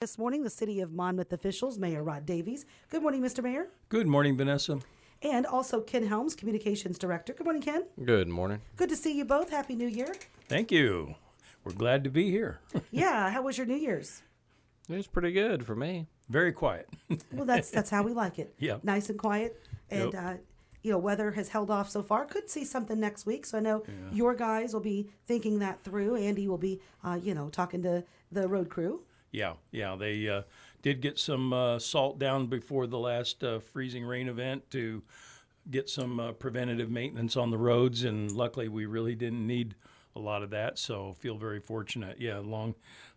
This morning, the City of Monmouth officials, Mayor Rod Davies. Good morning, Mr. Mayor. Good morning, Vanessa. And also Ken Helms, Communications Director. Good morning, Ken. Good morning. Good to see you both. Happy New Year. Thank you. We're glad to be here. yeah, how was your New Year's? It was pretty good for me. Very quiet. Well, that's that's how we like it. Yeah. Nice and quiet. And Yep. uh, you know, weather has held off so far. Could see something next week. So I know your guys will be thinking that through. Andy will be, uh, you know, talking to the road crew. Yeah, yeah. They uh, did get some uh, salt down before the last uh, freezing rain event to get some uh, preventative maintenance on the roads, and luckily we really didn't need a lot of that. So feel very fortunate. Yeah, long,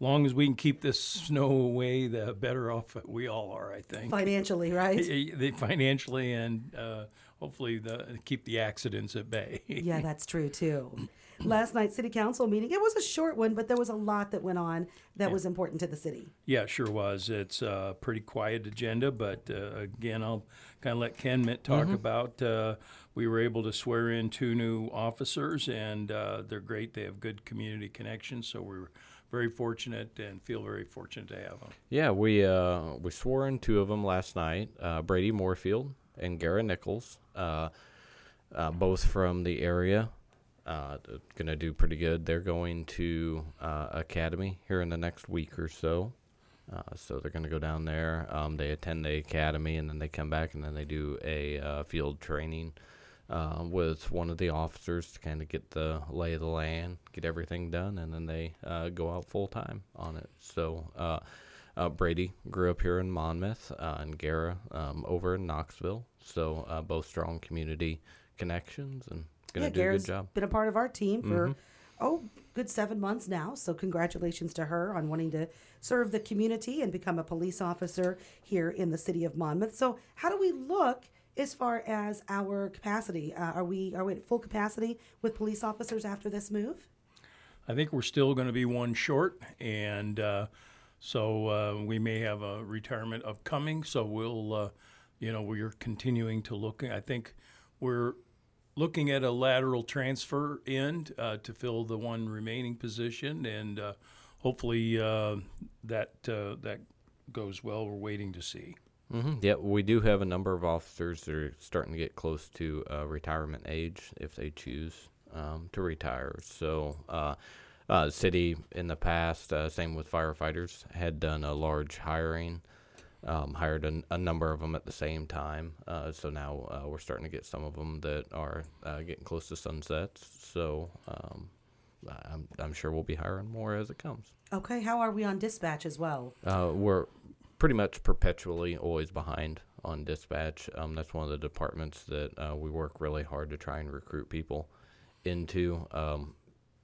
long as we can keep this snow away, the better off we all are. I think. Financially, right? Financially and uh, hopefully the keep the accidents at bay. yeah, that's true too. Last night's city council meeting, it was a short one, but there was a lot that went on that was important to the city. Yeah, it sure was. It's a pretty quiet agenda, but uh, again, I'll kind of let Ken Mitt talk about. Uh, we were able to swear in two new officers, and uh, they're great. They have good community connections, so we're very fortunate and feel very fortunate to have them. Yeah, we uh, we swore in two of them last night. Uh, Brady Morefield and Gara Nichols, uh, uh, both from the area. Uh, going to do pretty good. They're going to uh, academy here in the next week or so. Uh, so they're going to go down there. Um, they attend the academy and then they come back and then they do a uh, field training uh, with one of the officers to kind of get the lay of the land, get everything done, and then they uh, go out full time on it. So uh, uh, Brady grew up here in Monmouth and Gara um, over in Knoxville. So both strong community connections and going to yeah, do a good job. been a part of our team for oh, good seven months now. So congratulations to her on wanting to serve the community and become a police officer here in the city of Monmouth. So how do we look as far as our capacity? Uh, are we are we at full capacity with police officers after this move? I think we're still going to be one short, and uh, so uh, we may have a retirement upcoming. So we'll, uh, you know, we're continuing to look. I think we're looking at a lateral transfer end uh, to fill the one remaining position, and uh, hopefully uh, that uh, that goes well. We're waiting to see. hmm Yeah, we do have a number of officers that are starting to get close to uh, retirement age if they choose um, to retire. So, uh, uh, city in the past, same with firefighters, had done a large hiring, um, hired a, a number of them at the same time. Uh, so now uh, we're starting to get some of them that are uh, getting close to sunsets. So um, I'm, I'm sure we'll be hiring more as it comes. Okay, how are we on dispatch as well? Uh, we're pretty much perpetually always behind on dispatch. Um, that's one of the departments that uh, we work really hard to try and recruit people into. Um,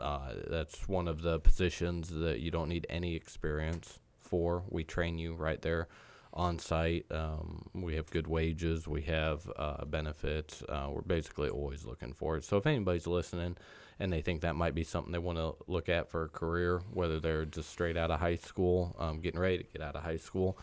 uh, that's one of the positions that you don't need any experience for. We train you right there on site. Um, we have good wages. We have uh, benefits. Uh, we're basically always looking for it. So if anybody's listening and they think that might be something they want to look at for a career, whether they're just straight out of high school, um, getting ready to get out of high school,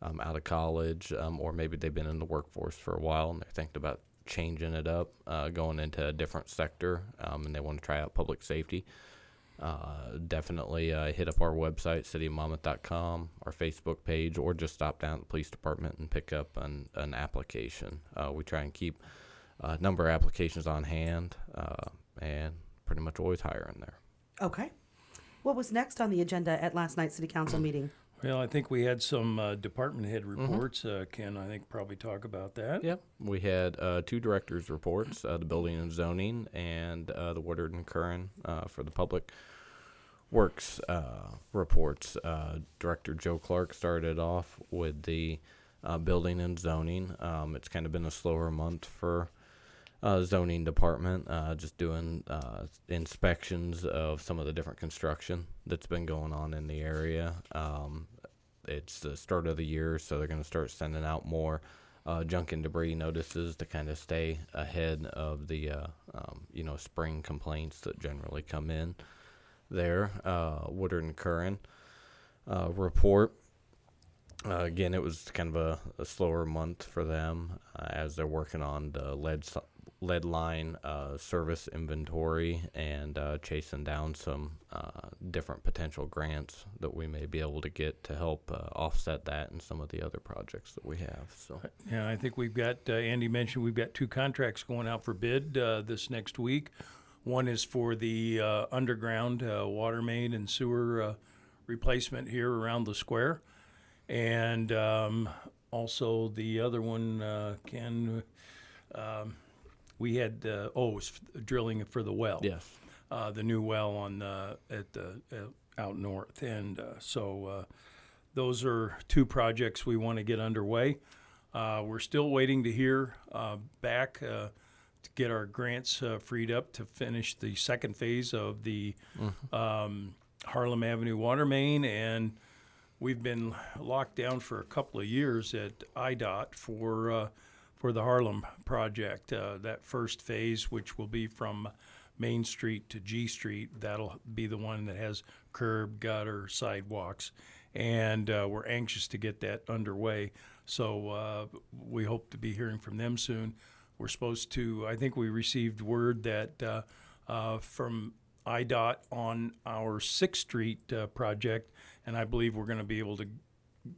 um, out of college, um, or maybe they've been in the workforce for a while and they're thinking about changing it up, uh, going into a different sector, um, and they want to try out public safety, uh, definitely uh, hit up our website, cityofmonmouth.com, our Facebook page, or just stop down at the police department and pick up an, an application. Uh, we try and keep a number of applications on hand uh, and pretty much always hire in there. Okay. What was next on the agenda at last night's city council meeting? Well, I think we had some uh, department head Mm-hmm. reports. Uh, Ken, I think probably talk about that. Yep. We had uh, two directors' reports, uh, the building and zoning and uh, the Woodard and Curran uh, for the public works uh, reports. Uh, Director Joe Clark started off with the uh, building and zoning. Um, it's kind of been a slower month for uh, zoning department, uh, just doing uh, inspections of some of the different construction that's been going on in the area. Um, it's the start of the year, so they're going to start sending out more uh, junk and debris notices to kind of stay ahead of the uh, um, you know spring complaints that generally come in there. Uh, Woodard and Curran uh, report. Uh, again, it was kind of a, a slower month for them uh, as they're working on the lead lead line uh, service inventory and uh, chasing down some uh, different potential grants that we may be able to get to help uh, offset that and some of the other projects that we have. So Yeah, I think we've got, uh, Andy mentioned we've got two contracts going out for bid uh, this next week. One is for the uh, underground uh, water main and sewer uh, replacement here around the square. And um, also the other one, uh, Ken, um, we had, uh, oh, f- drilling for the well. Yes, uh, the new well on the, at the uh, out north, and uh, so uh, those are two projects we want to get underway. Uh, we're still waiting to hear uh, back uh, to get our grants uh, freed up to finish the second phase of the um, Harlem Avenue water main, and we've been locked down for a couple of years at IDOT for uh, for the Harlem project. Uh, that first phase, which will be from Main Street to G Street, that'll be the one that has curb, gutter, sidewalks, and uh, we're anxious to get that underway. So uh, we hope to be hearing from them soon. We're supposed to. I think we received word that uh, uh, from IDOT on our Sixth Street uh, project, and I believe we're going to be able to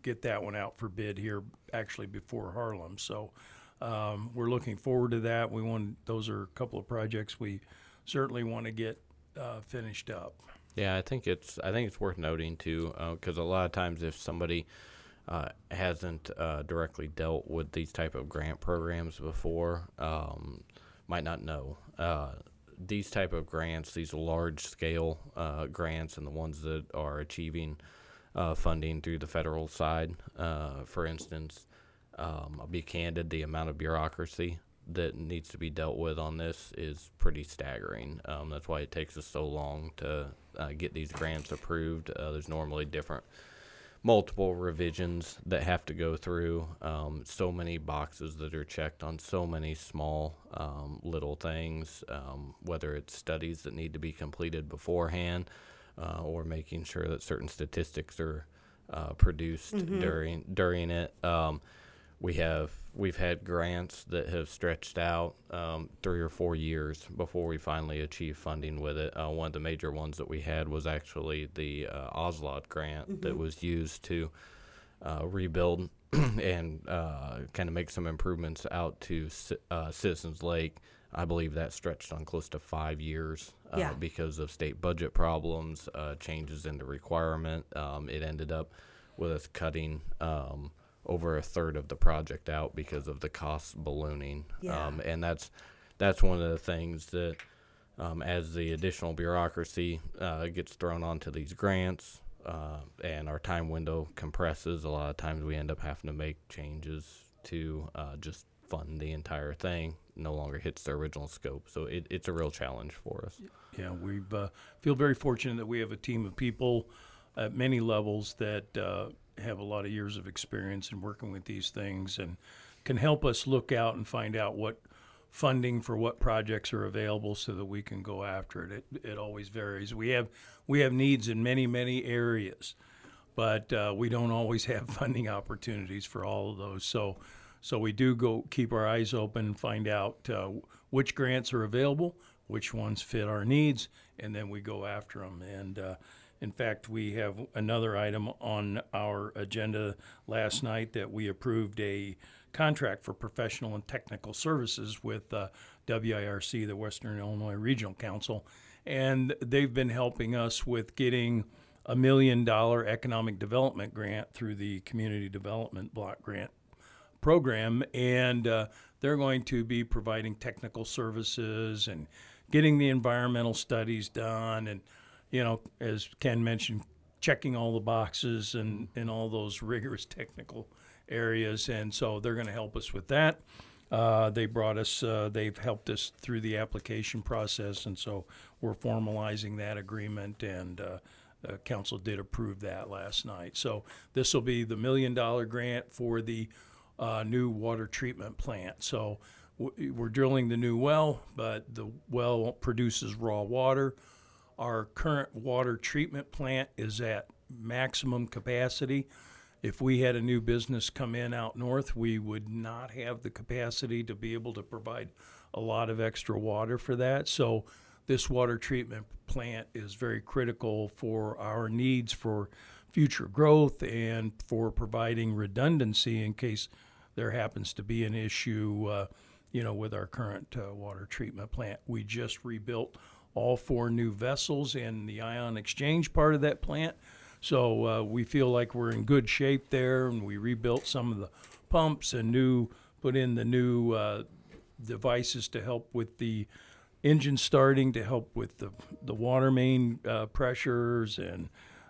get that one out for bid here actually before Harlem. So um, we're looking forward to that. We want those are a couple of projects we certainly want to get uh, finished up. yeah. I think it's I think it's worth noting too because a lot of times if somebody uh, hasn't uh, directly dealt with these type of grant programs before, um, might not know. Uh, these type of grants, these large scale uh, grants, and the ones that are achieving uh, funding through the federal side, uh, for instance, um, I'll be candid, the amount of bureaucracy that needs to be dealt with on this is pretty staggering. Um, that's why it takes us so long to uh, get these grants approved. Uh, there's normally different multiple revisions that have to go through. Um, so many boxes that are checked on so many small um, little things, um, whether it's studies that need to be completed beforehand uh, or making sure that certain statistics are uh, produced during during it. We have we've had grants that have stretched out um, three or four years before we finally achieve funding with it. Uh, one of the major ones that we had was actually the uh, OSLAD grant that was used to uh, rebuild and uh, kind of make some improvements out to uh, Citizens Lake. I believe that stretched on close to five years uh, Yeah. because of state budget problems, uh, changes in the requirement. Um, it ended up with us cutting um, over a third of the project out because of the costs ballooning. Yeah. Um, and that's that's one of the things that um, as the additional bureaucracy uh, gets thrown onto these grants uh, and our time window compresses, a lot of times we end up having to make changes to uh, just fund the entire thing. No longer hits the original scope, so it, it's a real challenge for us. Yeah, we uh, feel very fortunate that we have a team of people at many levels that uh, have a lot of years of experience in working with these things and can help us look out and find out what funding for what projects are available so that we can go after it. It, it always varies. We have we have needs in many many areas, but uh, we don't always have funding opportunities for all of those. So so we do go keep our eyes open find out uh, which grants are available, which ones fit our needs, and then we go after them. And uh, in fact, we have another item on our agenda last night that we approved a contract for professional and technical services with uh, WIRC, the Western Illinois Regional Council, and they've been helping us with getting a million dollar economic development grant through the community development block grant program, and uh, they're going to be providing technical services and getting the environmental studies done, and you know, as Ken mentioned, checking all the boxes and and all those rigorous technical areas, and so they're going to help us with that. Uh, they brought us, uh, they've helped us through the application process, and so we're formalizing that agreement, and uh, the council did approve that last night. So this will be the million dollar grant for the uh, new water treatment plant. So w- we're drilling the new well, but the well produces raw water. Our current water treatment plant is at maximum capacity. If we had a new business come in out north, we would not have the capacity to be able to provide a lot of extra water for that. So this water treatment plant is very critical for our needs for future growth and for providing redundancy in case there happens to be an issue, uh, you know, with our current uh, water treatment plant. We just rebuilt all four new vessels in the ion exchange part of that plant. So uh, we feel like we're in good shape there, and we rebuilt some of the pumps and new put in the new uh, devices to help with the engine starting, to help with the the water main uh, pressures, and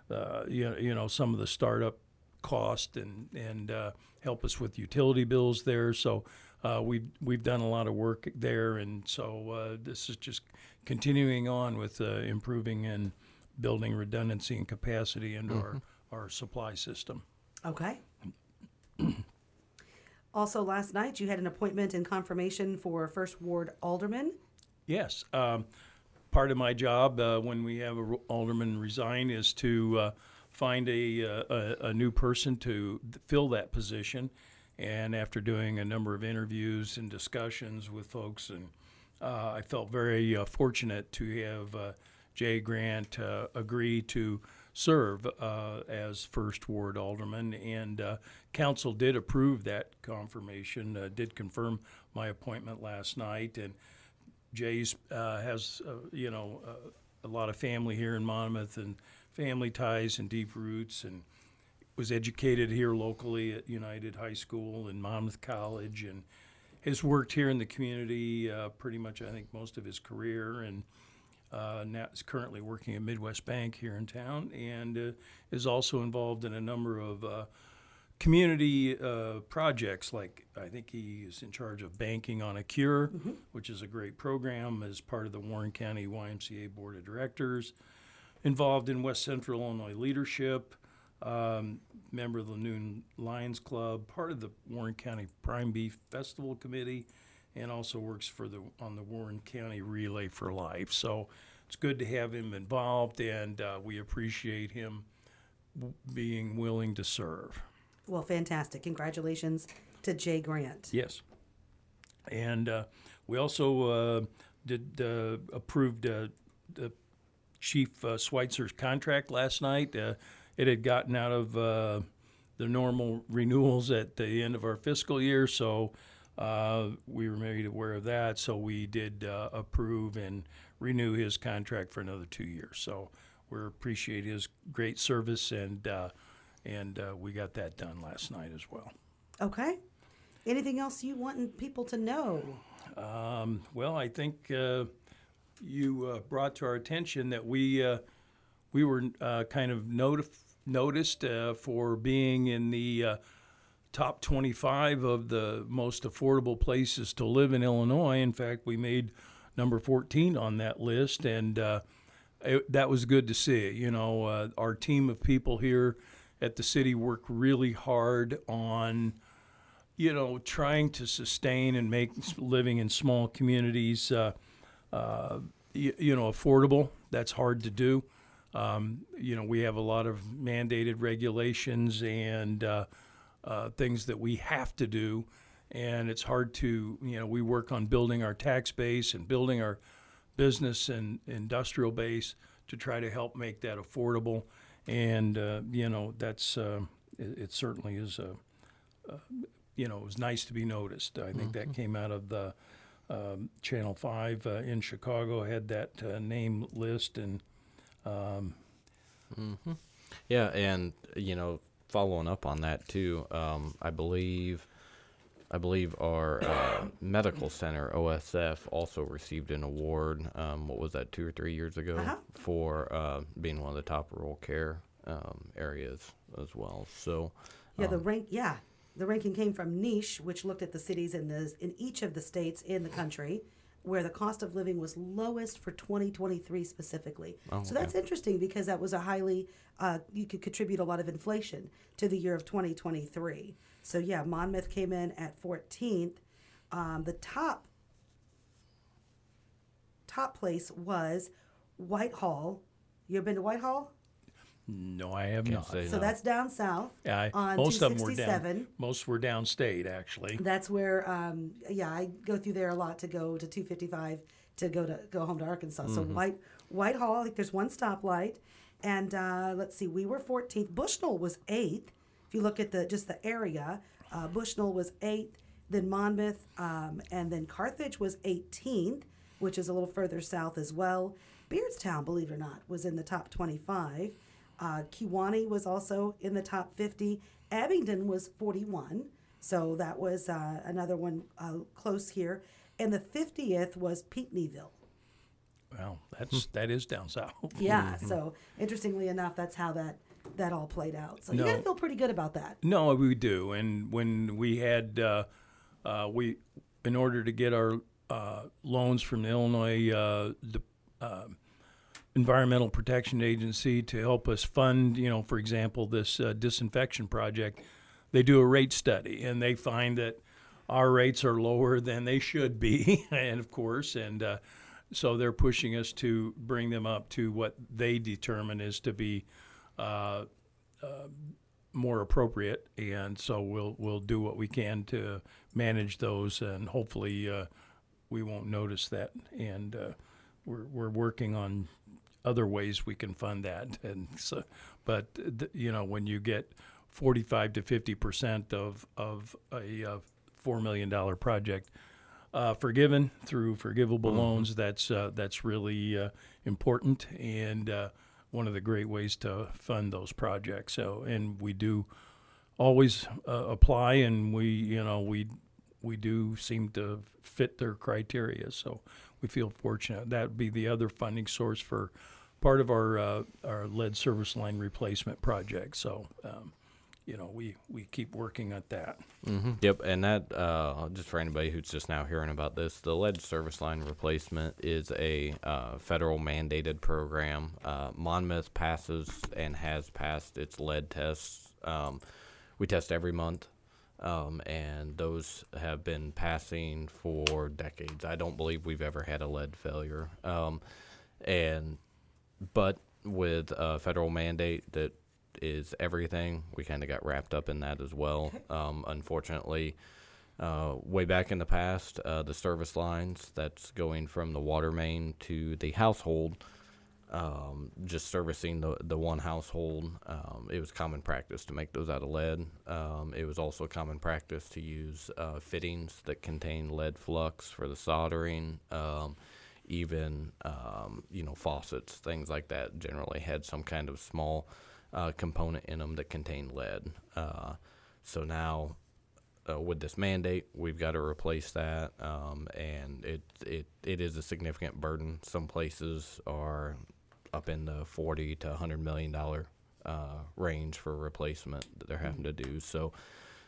uh, you know, you know some of the startup cost and and uh, help us with utility bills there. So uh, we've we've done a lot of work there, and so uh, this is just continuing on with uh, improving and building redundancy and capacity into our our supply system. Okay. also, last night you had an appointment and confirmation for First Ward Alderman. Yes. Um, part of my job uh, when we have a ro- alderman resign is to uh, find a, uh, a, a new person to th- fill that position. And after doing a number of interviews and discussions with folks, and uh, I felt very uh, fortunate to have uh, Jay Grant uh, agree to serve uh, as first ward alderman, and uh, council did approve that confirmation, did confirm my appointment last night, and Jay's has, you know, a lot of family here in Monmouth and family ties and deep roots, and was educated here locally at United High School and Monmouth College, and has worked here in the community uh, pretty much, I think, most of his career, and uh, now is currently working at Midwest Bank here in town, and uh, is also involved in a number of uh, community uh, projects. Like I think he is in charge of banking on a cure, which is a great program as part of the Warren County YMCA Board of Directors. Involved in West Central Illinois leadership, um, member of the Noon Lions Club, part of the Warren County Prime Beef Festival Committee, and also works for the on the Warren County Relay for Life. So it's good to have him involved, and uh, we appreciate him w- being willing to serve. Well, fantastic. Congratulations to Jay Grant. Yes. And uh, we also uh, did uh, approved uh, the Chief uh, Schweitzer's contract last night. It had gotten out of uh, the normal renewals at the end of our fiscal year, so uh, we were made aware of that. So we did uh, approve and renew his contract for another two years. So we appreciate his great service, and uh, and uh, we got that done last night as well. Okay. Anything else you want people to know? Um, well, I think uh, you uh, brought to our attention that we uh, we were uh, kind of notif- noticed uh, for being in the uh, top 25 of the most affordable places to live in Illinois. In fact, we made number 14 on that list, and uh, it, that was good to see. You know, uh, our team of people here at the city work really hard on you know, trying to sustain and make living in small communities, uh, you, you know, affordable. That's hard to do. Um, you know, we have a lot of mandated regulations and uh, uh, things that we have to do, and it's hard to, you know, we work on building our tax base and building our business and industrial base to try to help make that affordable. And uh, you know, that's uh, it, it certainly is a you know, it was nice to be noticed. I think that came out of the um, Channel 5 uh, in Chicago had that uh, name list, and um, mm-hmm. Yeah, and you know, following up on that too, um, I believe, I believe our uh, medical center OSF also received an award. Um, what was that, two or three years ago, Uh-huh. for uh, being one of the top rural care um, areas as well. So, Yeah, the rank. Yeah, the ranking came from Niche, which looked at the cities in the in each of the states in the country where the cost of living was lowest for 2023 specifically. Oh, so that's interesting because that was a highly uh, you could contribute a lot of inflation to the year of 2023. So yeah, Monmouth came in at 14th. Um, the top top place was Whitehall. You ever been to Whitehall? No, I have Can't not. say So no. that's down south. Yeah, I- on most of them were down. Most were downstate, actually. That's where, um, yeah, I go through there a lot to go to 255 to go to go home to Arkansas. So Mm-hmm. White Whitehall, I think there's one stoplight, and uh, let's see, we were 14th. Bushnell was eighth. If you look at the just the area, uh, Bushnell was eighth, then Monmouth, um, and then Carthage was 18th, which is a little further south as well. Beardstown, believe it or not, was in the top 25. Uh, Kewanee was also in the top 50. Abingdon was 41. So that was uh, another one uh, close here. And the 50th was Pinckneyville. Well, that's that is down south. Yeah. So interestingly enough, that's how that that all played out. So you No. got to feel pretty good about that. No, we do. And when we had, uh, uh, we, in order to get our uh, loans from the Illinois uh, the, uh, Environmental Protection Agency to help us fund, you know, for example, this uh, disinfection project, they do a rate study and they find that our rates are lower than they should be, and of course, and uh, so they're pushing us to bring them up to what they determine is to be uh, more appropriate, and so we'll we'll do what we can to manage those, and hopefully uh, we won't notice that. And uh, we're we're working on other ways we can fund that. And so, but you know, when you get forty-five to fifty percent of of a uh, four million dollar project. Uh, forgiven through forgivable loans. That's uh, that's really uh, important, and uh, one of the great ways to fund those projects. So, and we do always uh, apply, and we, you know, we we do seem to fit their criteria. So, we feel fortunate. That would be the other funding source for part of our uh, our lead service line replacement project. So, um, you know, we we keep working at that. hmm Yep, and that uh, just for anybody who's just now hearing about this, the lead service line replacement is a uh, federal mandated program. Uh, Monmouth passes and has passed its lead tests. Um, we test every month, um, and those have been passing for decades. I don't believe we've ever had a lead failure. Um, and but with a federal mandate that is everything, we kind of got wrapped up in that as well. Um, unfortunately, uh, way back in the past, uh, the service lines that's going from the water main to the household, um, just servicing the, the one household, um, it was common practice to make those out of lead. Um, it was also common practice to use uh, fittings that contain lead flux for the soldering. Um, even um, you know faucets, things like that, generally had some kind of small uh, component in them that contained lead. Uh, so now, uh, with this mandate, we've got to replace that, um, and it it it is a significant burden. Some places are up in the forty to hundred million dollar uh, range for replacement that they're having to do. So.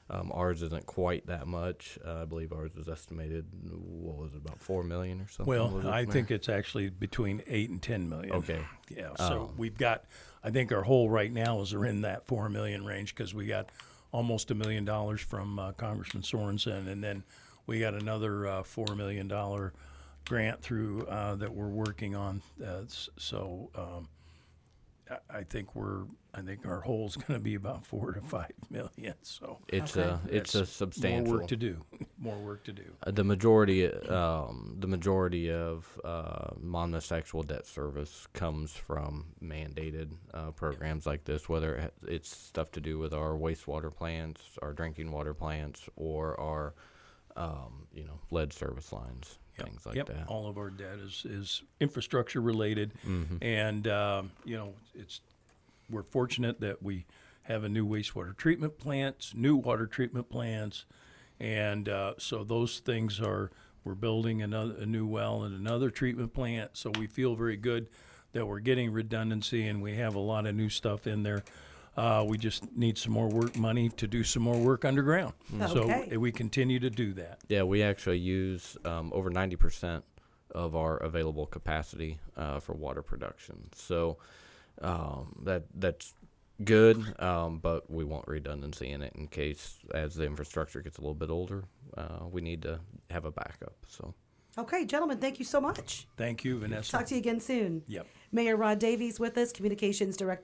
Um, ours isn't quite that much. Uh, I believe ours was estimated. What was it about four million or something? Well, I think it's actually between eight and ten million. Okay. Yeah. So Um, we've got. I think our hole right now is in that four million range because we got almost a million dollars from uh, Congressman Sorensen, and then we got another uh, four million dollar grant through uh, that we're working on. Uh, so um, I- I think we're. I think our hole's going to be about four to five million. So It's Okay. a it's a substantial. more work to do. More work to do. Uh, the majority um, the majority of uh, Monmouth's actual debt service comes from mandated uh, programs like this, whether it- it's stuff to do with our wastewater plants, our drinking water plants, or our um, you know lead service lines, Yep, things like yep. that. All of our debt is, is infrastructure related, Mm-hmm. and um, you know it's we're fortunate that we have a new wastewater treatment plants, new water treatment plants, and uh, so those things are we're building another a new well and another treatment plant, so we feel very good that we're getting redundancy and we have a lot of new stuff in there. Uh, we just need some more work money to do some more work underground. Okay. So we continue to do that. Yeah, we actually use um, over 90% of our available capacity uh, for water production. So um, that that's good, um, but we want redundancy in it in case, as the infrastructure gets a little bit older, uh, we need to have a backup. So Okay, gentlemen, thank you so much. Thank you, Vanessa. Talk to you again soon. Yep. Mayor Rod Davies with us, Communications Director